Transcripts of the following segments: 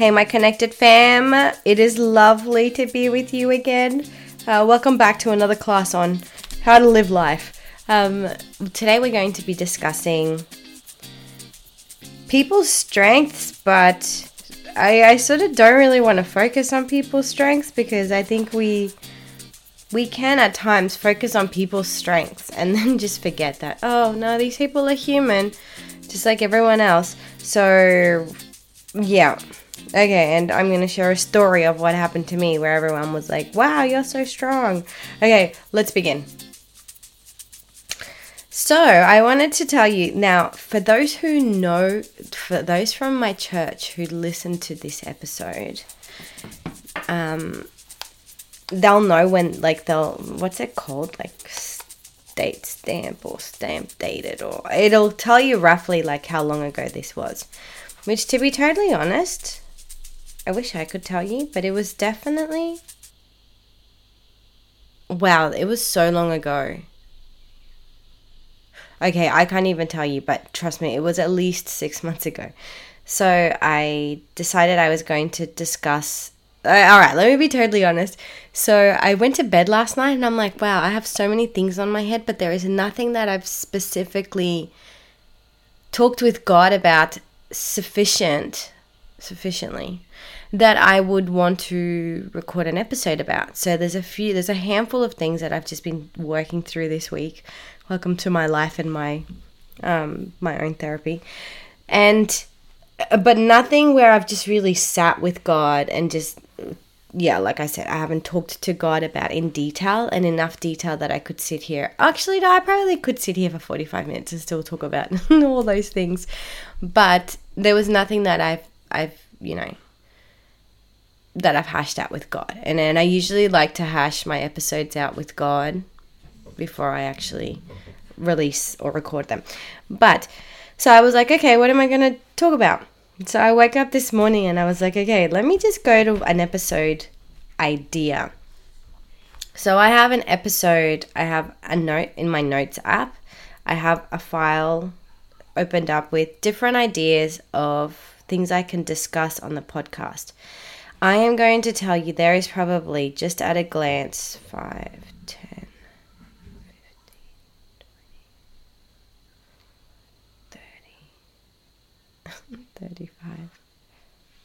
Hey, my connected fam. It is lovely to be with you again. Uh, welcome back to another class on how to live life. Um, today, we're going to be discussing people's strengths, but I, I sort of don't really want to focus on people's strengths because I think we we can at times focus on people's strengths and then just forget that oh no these people are human just like everyone else so yeah Okay, and I'm to share a story of what happened to me where everyone was like, wow, you're so strong. Okay, let's begin. So, I wanted to tell you now, for those who know, for those from my church who listen to this episode, um, they'll know when, like, they'll, what's it called? Like, date stamp or stamp dated, or it'll tell you roughly, like, how long ago this was. Which, to be totally honest, I wish I could tell you, but it was definitely. Wow, it was so long ago. Okay, I can't even tell you, but trust me, it was at least six months ago. So I decided I was going to discuss. Uh, all right, let me be totally honest. So I went to bed last night and I'm like, wow, I have so many things on my head, but there is nothing that I've specifically talked with God about sufficient sufficiently that I would want to record an episode about. So there's a few, there's a handful of things that I've just been working through this week. Welcome to my life and my um, my own therapy, and uh, but nothing where I've just really sat with God and just yeah, like I said, I haven't talked to God about in detail and enough detail that I could sit here. Actually, no, I probably could sit here for 45 minutes and still talk about all those things. But there was nothing that I've I've, you know, that I've hashed out with God. And then I usually like to hash my episodes out with God before I actually release or record them. But so I was like, okay, what am I going to talk about? So I woke up this morning and I was like, okay, let me just go to an episode idea. So I have an episode, I have a note in my notes app. I have a file opened up with different ideas of things I can discuss on the podcast. I am going to tell you there is probably, just at a glance, 5, 10, 15, 20, 30, 35,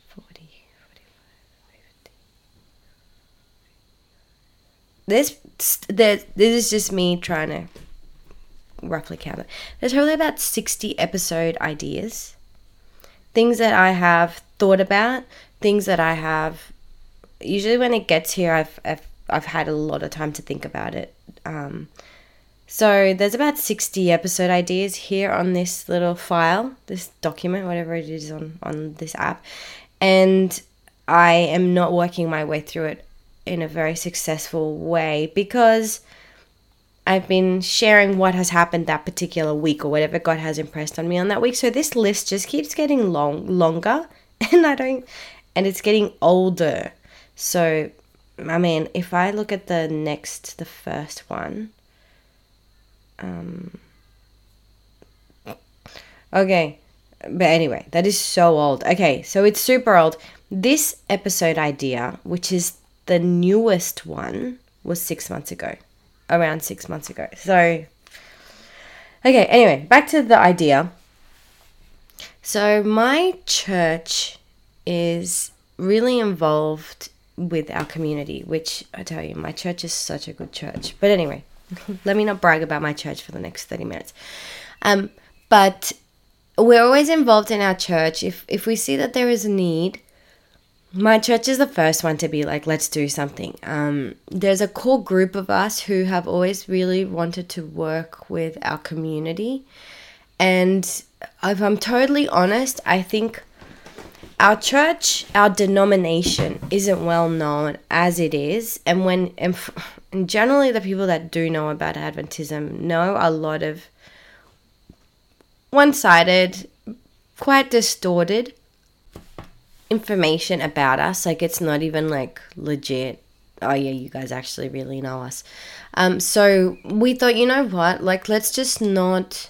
40, 45, 50. This, this, this is just me trying to roughly count it. There's probably about 60 episode ideas. Things that I have thought about things that I have. Usually, when it gets here, I've I've, I've had a lot of time to think about it. Um, so there's about 60 episode ideas here on this little file, this document, whatever it is on on this app, and I am not working my way through it in a very successful way because I've been sharing what has happened that particular week or whatever God has impressed on me on that week. So this list just keeps getting long longer and I don't and it's getting older. So, I mean, if I look at the next, the first one, um, okay, but anyway, that is so old. Okay, so it's super old. This episode idea, which is the newest one, was six months ago, around six months ago. So, okay, anyway, back to the idea. So, my church is really involved with our community, which I tell you, my church is such a good church. But anyway, let me not brag about my church for the next 30 minutes. Um, but we're always involved in our church. If, if we see that there is a need, my church is the first one to be like, let's do something. Um, there's a core group of us who have always really wanted to work with our community. And if I'm totally honest, I think our church, our denomination isn't well known as it is, and when and, generally the people that do know about Adventism know a lot of one-sided, quite distorted information about us. Like it's not even like legit. Oh yeah, you guys actually really know us. Um, so we thought, you know what? Like let's just not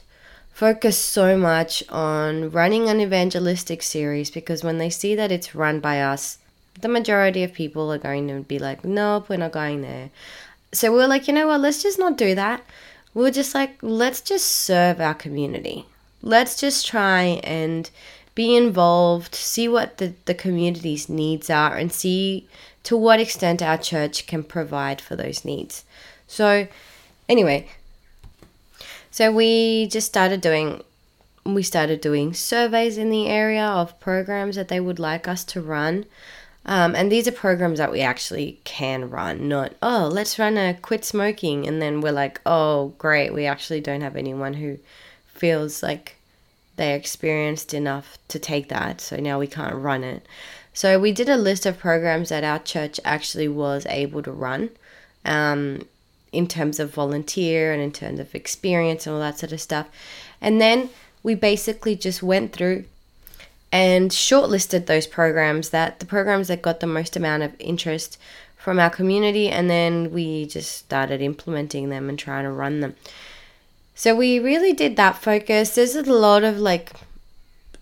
focus so much on running an evangelistic series because when they see that it's run by us, the majority of people are going to be like, nope, we're not going there. So we are like, you know what, let's just not do that. We are just like, let's just serve our community. Let's just try and be involved, see what the, the community's needs are, and see to what extent our church can provide for those needs. So, anyway, so we just started doing we started doing surveys in the area of programs that they would like us to run. Um, and these are programs that we actually can run, not, oh, let's run a quit smoking. And then we're like, oh, great, we actually don't have anyone who feels like they're experienced enough to take that. So now we can't run it. So we did a list of programs that our church actually was able to run. Um, in terms of volunteer and in terms of experience and all that sort of stuff. And then we basically just went through and shortlisted those programs that the programs that got the most amount of interest from our community and then we just started implementing them and trying to run them. So we really did that focus. There's a lot of like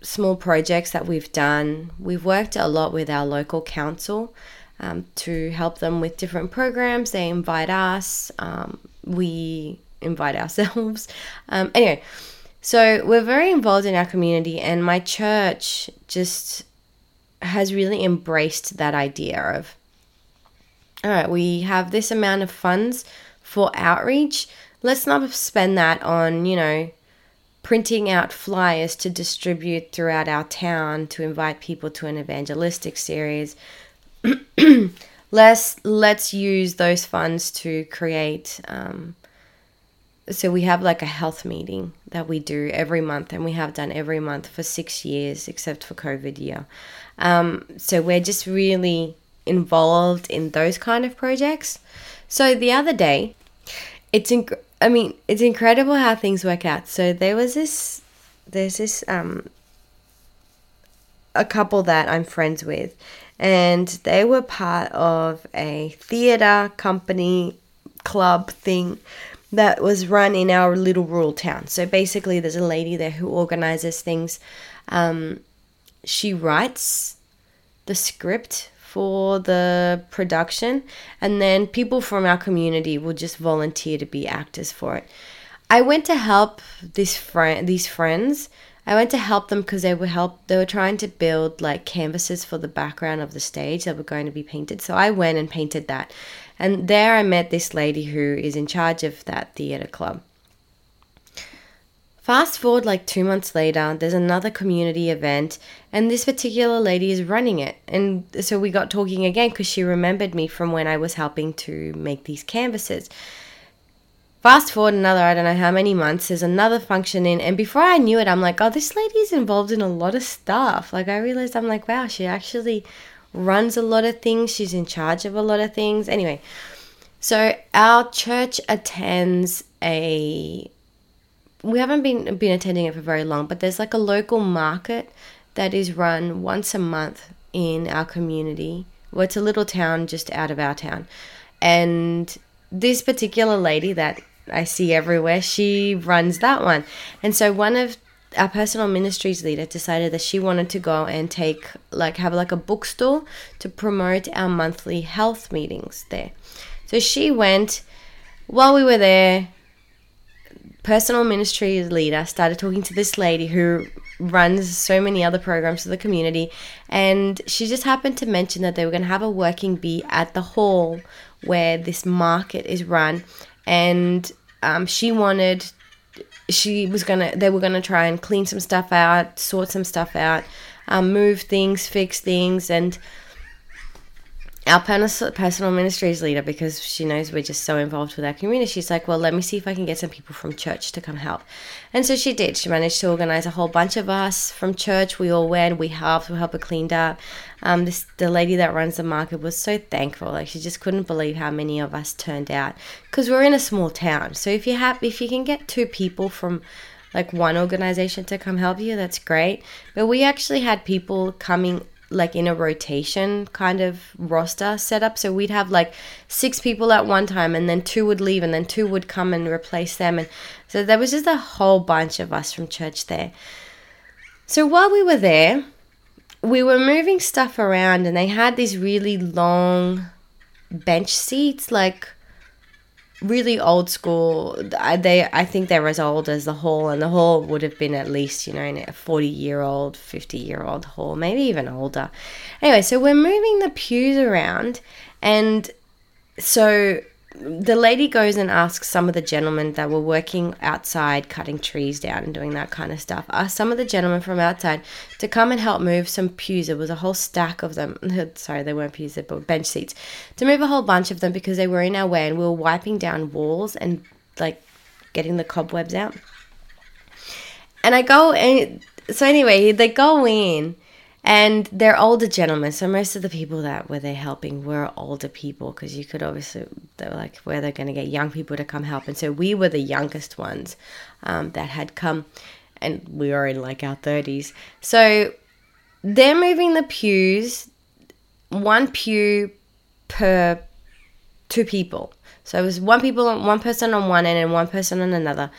small projects that we've done. We've worked a lot with our local council um, to help them with different programs. They invite us, um, we invite ourselves. Um, anyway, so we're very involved in our community, and my church just has really embraced that idea of all right, we have this amount of funds for outreach. Let's not spend that on, you know, printing out flyers to distribute throughout our town to invite people to an evangelistic series let's let's use those funds to create um, so we have like a health meeting that we do every month and we have done every month for six years except for covid year. Um, so we're just really involved in those kind of projects. So the other day it's inc- i mean it's incredible how things work out. So there was this there's this um a couple that i'm friends with and they were part of a theatre company club thing that was run in our little rural town. So basically, there's a lady there who organizes things. Um, she writes the script for the production, and then people from our community will just volunteer to be actors for it. I went to help this friend, these friends I went to help them because they were help they were trying to build like canvases for the background of the stage that were going to be painted. So I went and painted that. And there I met this lady who is in charge of that theatre club. Fast forward like two months later, there's another community event, and this particular lady is running it. And so we got talking again because she remembered me from when I was helping to make these canvases. Fast forward another, I don't know how many months, there's another function in, and before I knew it, I'm like, oh, this lady's involved in a lot of stuff. Like, I realized I'm like, wow, she actually runs a lot of things, she's in charge of a lot of things. Anyway, so our church attends a. We haven't been been attending it for very long, but there's like a local market that is run once a month in our community. Well, it's a little town just out of our town, and this particular lady that I see everywhere. She runs that one. And so one of our personal ministries leader decided that she wanted to go and take like have like a bookstore to promote our monthly health meetings there. So she went while we were there personal ministry leader started talking to this lady who runs so many other programs for the community and she just happened to mention that they were going to have a working bee at the hall where this market is run and um, she wanted she was gonna they were gonna try and clean some stuff out sort some stuff out um, move things fix things and our personal ministries leader, because she knows we're just so involved with our community, she's like, Well, let me see if I can get some people from church to come help. And so she did. She managed to organize a whole bunch of us from church. We all went, we helped, we helped her cleaned up. Um, this the lady that runs the market was so thankful. Like she just couldn't believe how many of us turned out. Because we're in a small town. So if you have if you can get two people from like one organization to come help you, that's great. But we actually had people coming like in a rotation kind of roster setup. So we'd have like six people at one time, and then two would leave, and then two would come and replace them. And so there was just a whole bunch of us from church there. So while we were there, we were moving stuff around, and they had these really long bench seats, like really old school. They, I think they're as old as the hall, and the hall would have been at least, you know, a forty-year-old, fifty-year-old hall, maybe even older. Anyway, so we're moving the pews around, and so the lady goes and asks some of the gentlemen that were working outside cutting trees down and doing that kind of stuff asked some of the gentlemen from outside to come and help move some pews. There was a whole stack of them. Sorry they weren't pews but bench seats. To move a whole bunch of them because they were in our way and we were wiping down walls and like getting the cobwebs out. And i go and so anyway they go in and they're older gentlemen so most of the people that were there helping were older people because you could obviously they were like where they're going to get young people to come help. And so we were the youngest ones um, that had come and we were in like our 30s so they're moving the pews one pew per two people. So it was one people one person on one end and one person on another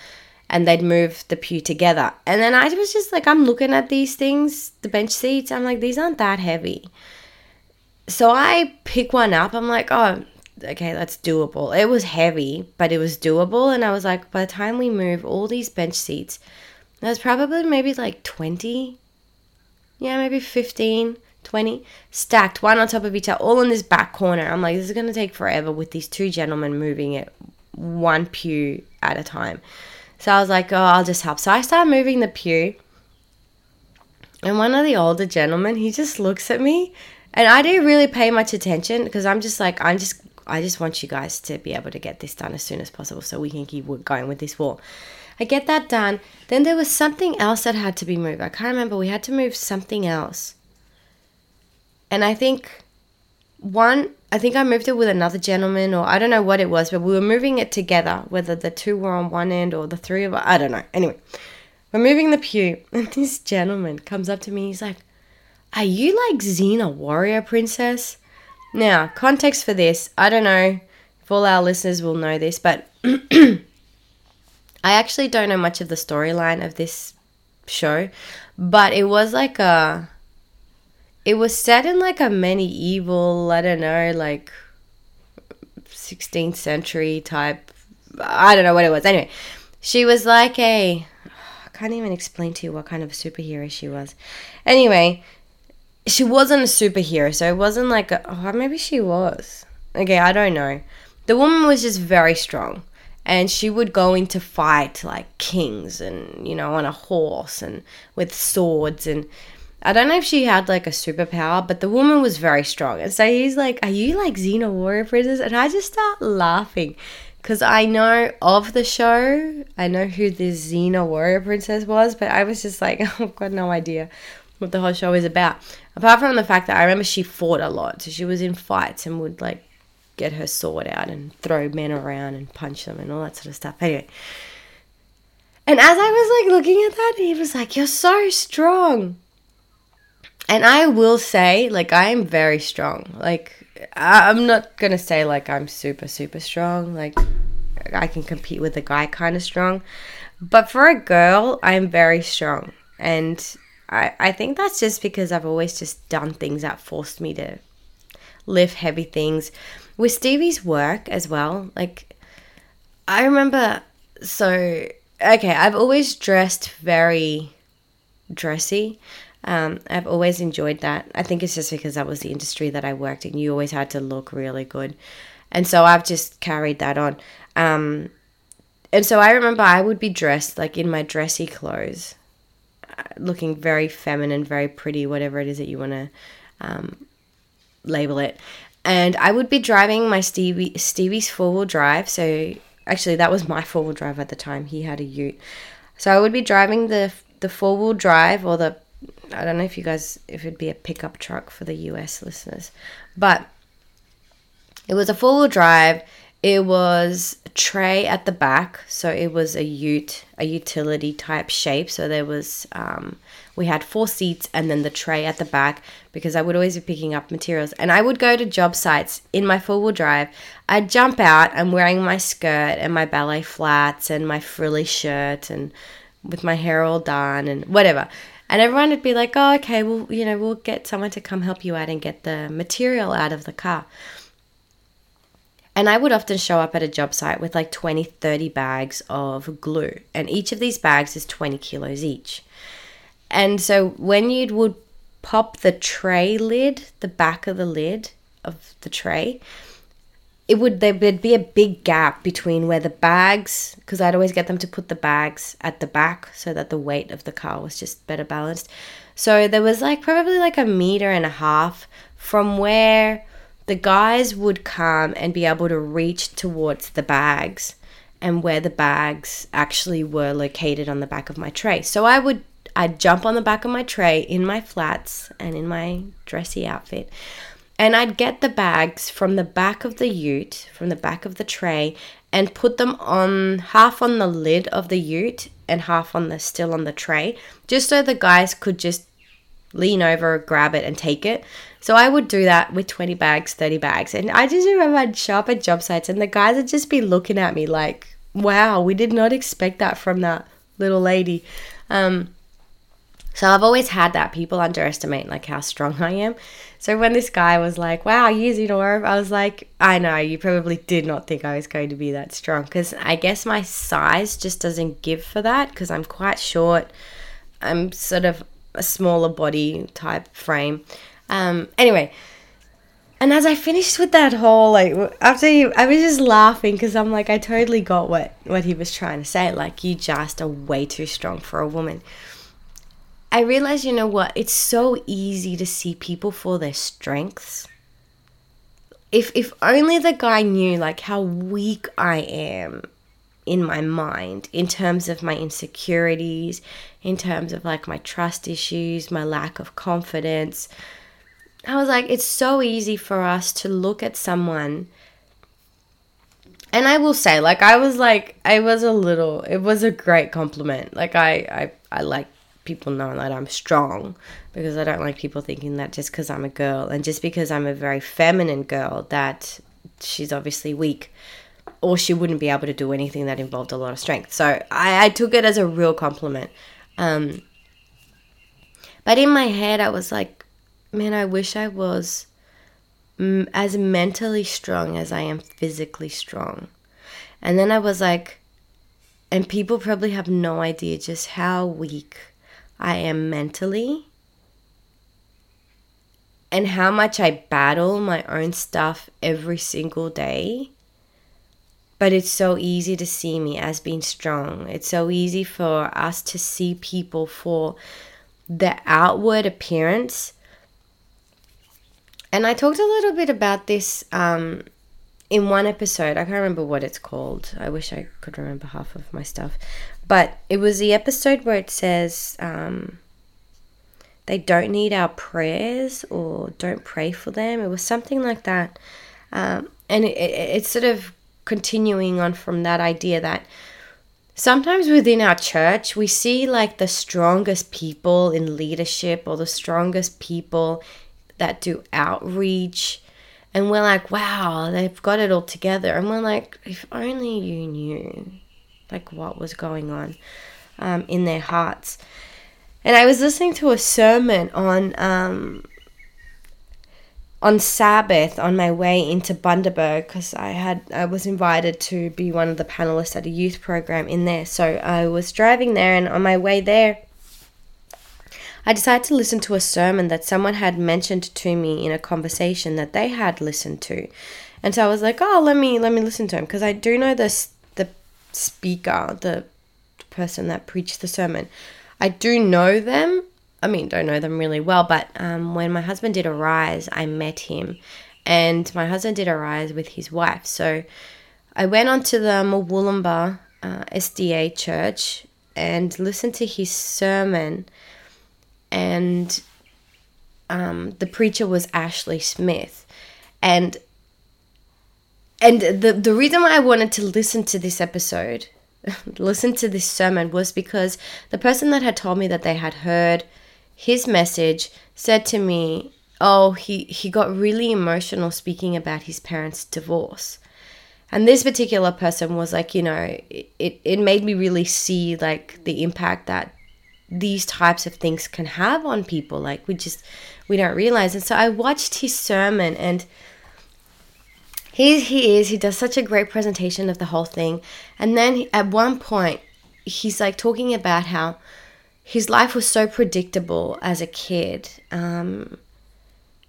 and they'd move the pew together. And then I was just like, I'm looking at these things, the bench seats. I'm like, these aren't that heavy. So I pick one up. I'm like, oh, okay, that's doable. It was heavy, but it was doable. And I was like, by the time we move all these bench seats, there's probably maybe like 20, yeah, maybe 15, 20 stacked one on top of each other, all in this back corner. I'm like, this is going to take forever with these two gentlemen moving it one pew at a time. So I was like, oh, I'll just help. So I start moving the pew. And one of the older gentlemen, he just looks at me. And I didn't really pay much attention because I'm just like, I'm just, I just want you guys to be able to get this done as soon as possible so we can keep going with this wall. I get that done. Then there was something else that had to be moved. I can't remember. We had to move something else. And I think one I think I moved it with another gentleman, or I don't know what it was, but we were moving it together, whether the two were on one end or the three of us. I don't know. Anyway, we're moving the pew, and this gentleman comes up to me. He's like, Are you like Xena Warrior Princess? Now, context for this, I don't know if all our listeners will know this, but I actually don't know much of the storyline of this show, but it was like a it was set in like a medieval, I don't know, like 16th century type. I don't know what it was. Anyway, she was like a. I can't even explain to you what kind of superhero she was. Anyway, she wasn't a superhero, so it wasn't like a, oh, maybe she was. Okay, I don't know. The woman was just very strong, and she would go into fight like kings, and you know, on a horse and with swords, and I don't know if she had like a superpower, but the woman was very strong. And so he's like, Are you like Xena Warrior Princess? And I just start laughing because I know of the show. I know who the Xena Warrior Princess was, but I was just like, I've got no idea what the whole show is about. Apart from the fact that I remember she fought a lot. So she was in fights and would like get her sword out and throw men around and punch them and all that sort of stuff. Anyway. And as I was like looking at that, he was like, You're so strong and I will say, like, I am very strong. Like, I'm not gonna say like I'm super super strong. Like, I can compete with a guy kind of strong, but for a girl, I'm very strong, and I I think that's just because I've always just done things that forced me to lift heavy things. With Stevie's work as well, like, I remember. So okay, I've always dressed very dressy. Um, I've always enjoyed that. I think it's just because that was the industry that I worked in. You always had to look really good. And so I've just carried that on. Um, and so I remember I would be dressed like in my dressy clothes, uh, looking very feminine, very pretty, whatever it is that you want to um, label it. And I would be driving my Stevie Stevie's four wheel drive. So actually, that was my four wheel drive at the time. He had a Ute. So I would be driving the the four wheel drive or the I don't know if you guys, if it'd be a pickup truck for the US listeners, but it was a four wheel drive. It was a tray at the back, so it was a ute, a utility type shape. So there was, um, we had four seats and then the tray at the back because I would always be picking up materials. And I would go to job sites in my four wheel drive. I'd jump out, I'm wearing my skirt and my ballet flats and my frilly shirt and with my hair all done and whatever. And everyone would be like, oh, okay, well, you know, we'll get someone to come help you out and get the material out of the car. And I would often show up at a job site with like 20, 30 bags of glue. And each of these bags is 20 kilos each. And so when you would pop the tray lid, the back of the lid of the tray, it would there'd be a big gap between where the bags because I'd always get them to put the bags at the back so that the weight of the car was just better balanced. So there was like probably like a meter and a half from where the guys would come and be able to reach towards the bags and where the bags actually were located on the back of my tray. So I would I'd jump on the back of my tray in my flats and in my dressy outfit. And I'd get the bags from the back of the ute, from the back of the tray, and put them on half on the lid of the ute and half on the still on the tray, just so the guys could just lean over, grab it, and take it. So I would do that with 20 bags, 30 bags. And I just remember I'd show up at job sites and the guys would just be looking at me like, wow, we did not expect that from that little lady. Um, so I've always had that. People underestimate like how strong I am. So when this guy was like, wow, you're know, I was like, I know, you probably did not think I was going to be that strong. Because I guess my size just doesn't give for that because I'm quite short. I'm sort of a smaller body type frame. Um, anyway, and as I finished with that whole like after he, I was just laughing because I'm like I totally got what what he was trying to say. Like you just are way too strong for a woman. I realized, you know what? It's so easy to see people for their strengths. If if only the guy knew like how weak I am in my mind in terms of my insecurities, in terms of like my trust issues, my lack of confidence. I was like, it's so easy for us to look at someone. And I will say, like, I was like, I was a little, it was a great compliment. Like, I, I, I like people knowing that I'm strong because I don't like people thinking that just because I'm a girl and just because I'm a very feminine girl that she's obviously weak or she wouldn't be able to do anything that involved a lot of strength. So I, I took it as a real compliment. Um, but in my head, I was like, man, I wish I was m- as mentally strong as I am physically strong. And then I was like, and people probably have no idea just how weak I am mentally and how much I battle my own stuff every single day but it's so easy to see me as being strong. It's so easy for us to see people for the outward appearance. And I talked a little bit about this um, in one episode. I can't remember what it's called. I wish I could remember half of my stuff. But it was the episode where it says um, they don't need our prayers or don't pray for them. It was something like that. Um, and it, it, it sort of continuing on from that idea that sometimes within our church we see like the strongest people in leadership or the strongest people that do outreach and we're like wow they've got it all together and we're like if only you knew like what was going on um, in their hearts and i was listening to a sermon on um, on Sabbath on my way into Bundaberg because I had I was invited to be one of the panelists at a youth program in there. So I was driving there, and on my way there, I decided to listen to a sermon that someone had mentioned to me in a conversation that they had listened to, and so I was like, oh, let me let me listen to him because I do know this speaker, the person that preached the sermon. I do know them I mean, don't know them really well, but um, when my husband did Arise, I met him, and my husband did Arise with his wife. So I went on to the Murwillumbah uh, SDA church and listened to his sermon, and um, the preacher was Ashley Smith, and and the the reason why I wanted to listen to this episode, listen to this sermon was because the person that had told me that they had heard his message said to me, "Oh, he he got really emotional speaking about his parents' divorce." And this particular person was like, you know, it, it made me really see like the impact that these types of things can have on people. Like we just we don't realize. And so I watched his sermon and he he is he does such a great presentation of the whole thing. And then at one point he's like talking about how his life was so predictable as a kid. Um,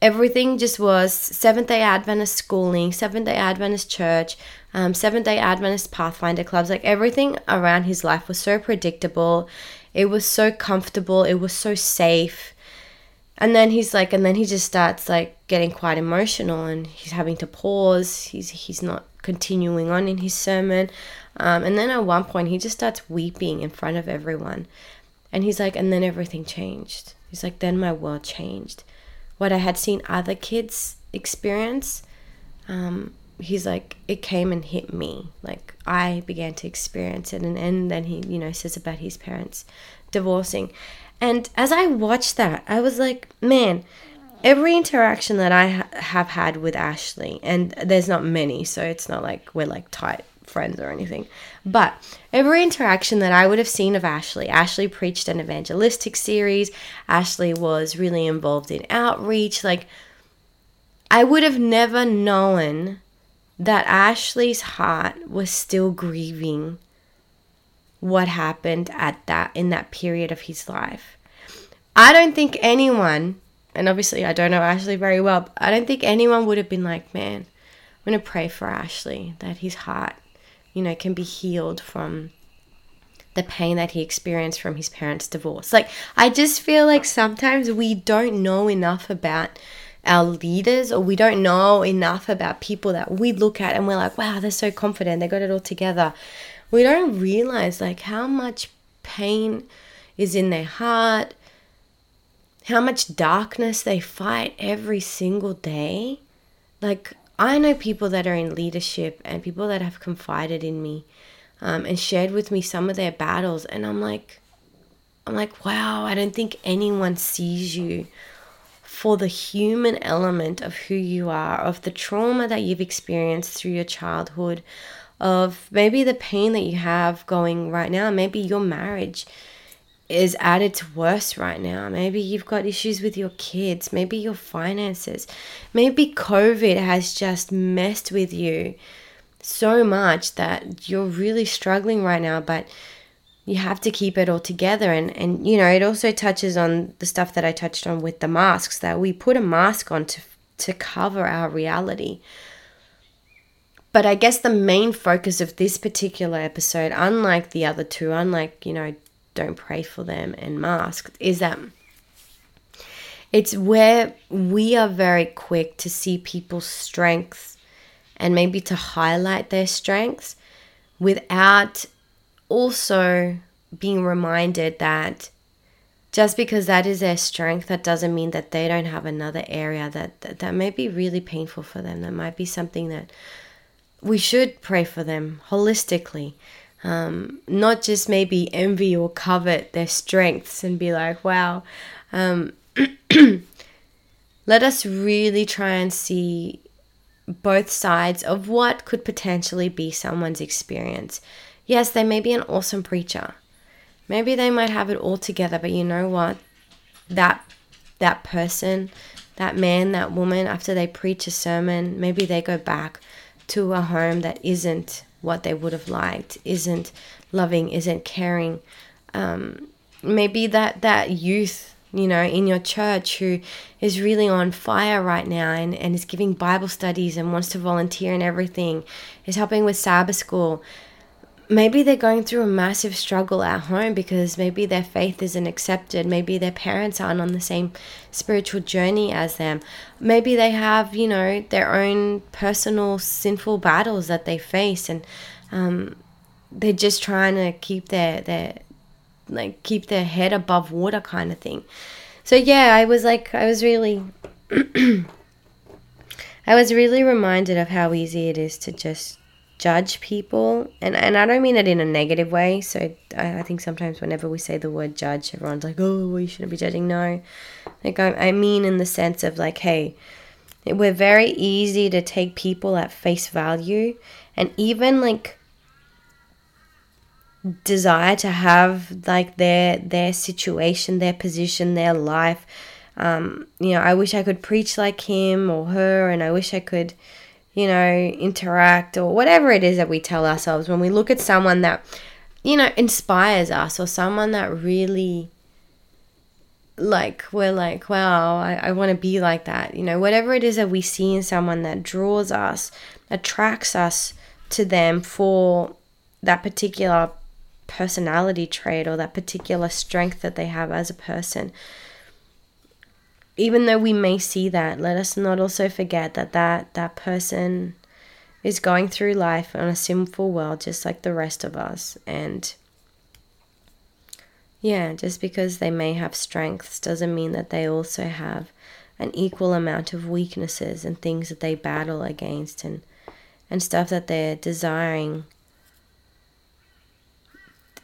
everything just was seventh day adventist schooling seventh day adventist church um, seventh day adventist pathfinder clubs like everything around his life was so predictable. It was so comfortable. It was so safe and then he's like and then he just starts like getting quite emotional and he's having to pause. He's he's not continuing on in his sermon. Um, and then at one point he just starts weeping in front of everyone. And he's like and then everything changed. He's like then my world changed. What i had seen other kids experience um, he's like it came and hit me. Like i began to experience it. And, and then he you know says about his parents divorcing and as I watched that, I was like, man, every interaction that I ha- have had with Ashley, and there's not many, so it's not like we're like tight friends or anything, but every interaction that I would have seen of Ashley, Ashley preached an evangelistic series, Ashley was really involved in outreach. Like, I would have never known that Ashley's heart was still grieving what happened at that in that period of his life. I don't think anyone, and obviously I don't know Ashley very well, but I don't think anyone would have been like, man, I'm going to pray for Ashley that his heart, you know, can be healed from the pain that he experienced from his parents' divorce. Like, I just feel like sometimes we don't know enough about our leaders or we don't know enough about people that we look at and we're like, wow, they're so confident, they got it all together we don't realize like how much pain is in their heart, how much darkness they fight every single day. Like, I know people that are in leadership and people that have confided in me um, and shared with me some of their battles, and I'm like, I'm like, wow, I don't think anyone sees you for the human element of who you are, of the trauma that you've experienced through your childhood, of maybe the pain that you have going right now. Maybe your marriage is at its worst right now. Maybe you've got issues with your kids, maybe your finances. Maybe COVID has just messed with you so much that you're really struggling right now, but you have to keep it all together and and you know, it also touches on the stuff that I touched on with the masks that we put a mask on to to cover our reality. But I guess the main focus of this particular episode, unlike the other two, unlike, you know, Don't Pray for Them and Masked, is that it's where we are very quick to see people's strengths and maybe to highlight their strengths without also being reminded that just because that is their strength, that doesn't mean that they don't have another area that, that, that may be really painful for them. That might be something that we should pray for them holistically. Um, not just maybe envy or covet their strengths and be like, wow. Um, let us really try and see both sides of what could potentially be someone's experience. Yes, they may be an awesome preacher. Maybe they might have it all together, but you know what? That that person, that man, that woman, after they preach a sermon, maybe they go back to a home that isn't what they would have liked, isn't loving, isn't caring. Um, maybe that that youth you know in your church who is really on fire right now and, and is giving bible studies and wants to volunteer and everything is helping with sabbath school maybe they're going through a massive struggle at home because maybe their faith isn't accepted. Maybe their parents aren't on the same spiritual journey as them. Maybe they have, you know, their own personal sinful battles that they face and um, they're just trying to keep their, their, like, keep their head above water kind of thing. So, yeah, I was like, I was really. I was really reminded of how easy it is to just judge people and and I don't mean it in a negative way so I, I think sometimes whenever we say the word judge everyone's like oh you shouldn't be judging. No. Like I, I mean in the sense of like hey we're very easy to take people at face value and even like desire to have like their their situation their position their life. Um, you know i wish i could preach like him or her and i wish i could you know interact or whatever it is that we tell ourselves when we look at someone that you know inspires us or someone that really like we're like wow i, I want to be like that. You know whatever it is that we see in someone that draws us attracts us to them for that particular personality trait or that particular strength that they have as a person even though we may see that let us not also forget that that, that person is going through life on a sinful world just like the rest of us. And yeah, just because they may have strengths doesn't mean that they also have an equal amount of weaknesses and things that they battle against and and stuff that they're desiring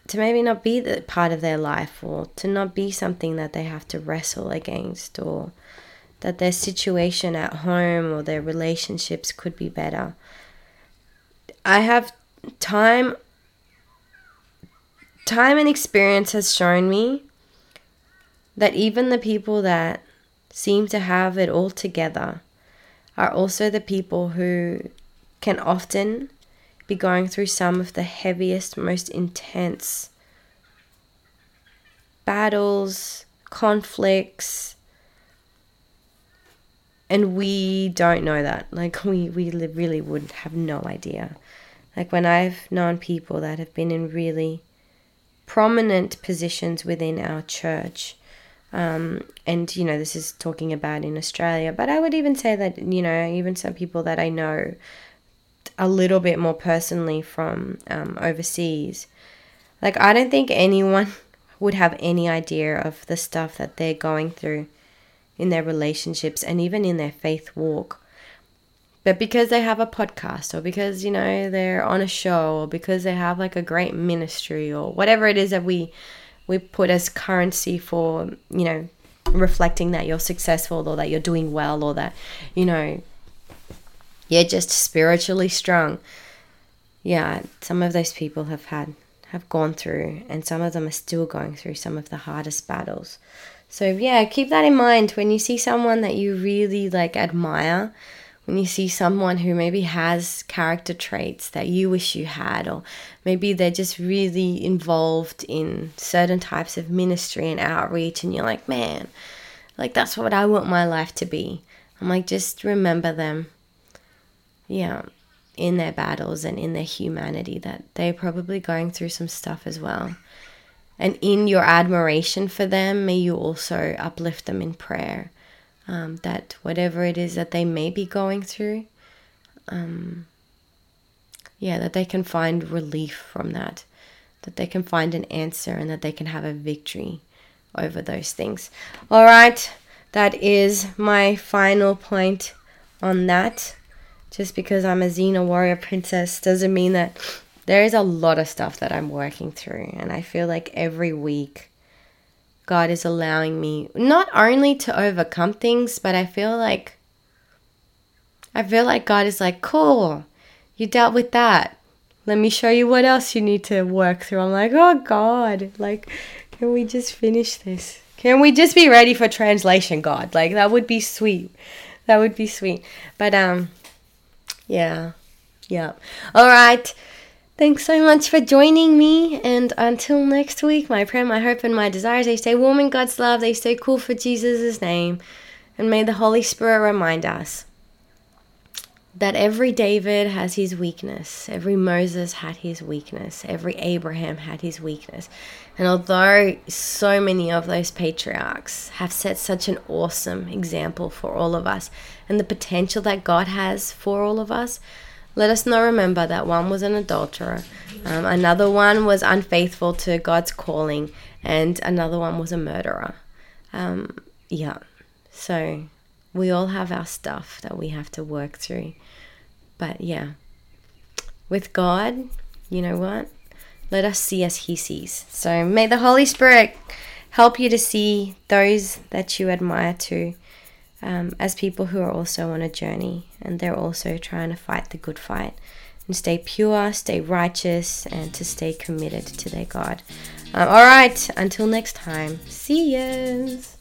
to maybe not be the part of their life or to not be something that they have to wrestle against or that their situation at home or their relationships could be better. I have time time and experience has shown me that even the people that seem to have it all together are also the people who can often be going through some of the heaviest, most intense battles, conflicts, and we don't know that. Like, we, we really would have no idea. Like, when I've known people that have been in really prominent positions within our church. Um, and you know, this is talking about in Australia, but I would even say that you know, even some people that I know a little bit more personally from um, overseas, like I don't think anyone would have any idea of the stuff that they're going through in their relationships and even in their faith walk. But because they have a podcast or because, you know, they're on a show or because they have like a great ministry or whatever it is that we we put as currency for, you know, reflecting that you're successful or that you're doing well or that, you know, you're just spiritually strong. Yeah, some of those people have had have gone through and some of them are still going through some of the hardest battles. So yeah, keep that in mind when you see someone that you really like admire when you see someone who maybe has character traits that you wish you had, or maybe they're just really involved in certain types of ministry and outreach, and you're like, man, like that's what I want my life to be. I'm like, just remember them, yeah, in their battles and in their humanity, that they're probably going through some stuff as well. And in your admiration for them, may you also uplift them in prayer um, that whatever it is that they may be going through, um, yeah, that they can find relief from that, that they can find an answer, and that they can have a victory over those things. All right, that is my final point on that. Just because I'm a Xena warrior princess doesn't mean that there is a lot of stuff that I'm working through, and I feel like every week God is allowing me not only to overcome things, but I feel like I feel like God is like, "Cool. You dealt with that. Let me show you what else you need to work through." I'm like, "Oh God, like can we just finish this? Can we just be ready for translation, God? Like that would be sweet. That would be sweet." But um yeah. Yeah. All right. Thanks so much for joining me. And until next week, my prayer, my hope, and my desires, they stay warm in God's love. They stay cool for Jesus' name. And may the Holy Spirit remind us that every David has his weakness, every Moses had his weakness, every Abraham had his weakness. And although so many of those patriarchs have set such an awesome example for all of us and the potential that God has for all of us, let us not remember that one was an adulterer, um, another one was unfaithful to God's calling, and another one was a murderer. Um, yeah. So We all have our stuff that we have to work through. But yeah, with God, you know what? Let us see as He sees. So may the Holy Spirit help you to see those that you admire too um, as people who are also on a journey and they're also trying to fight the good fight and stay pure, stay righteous, and to stay committed to their God. Um, all right, until next time, see yous.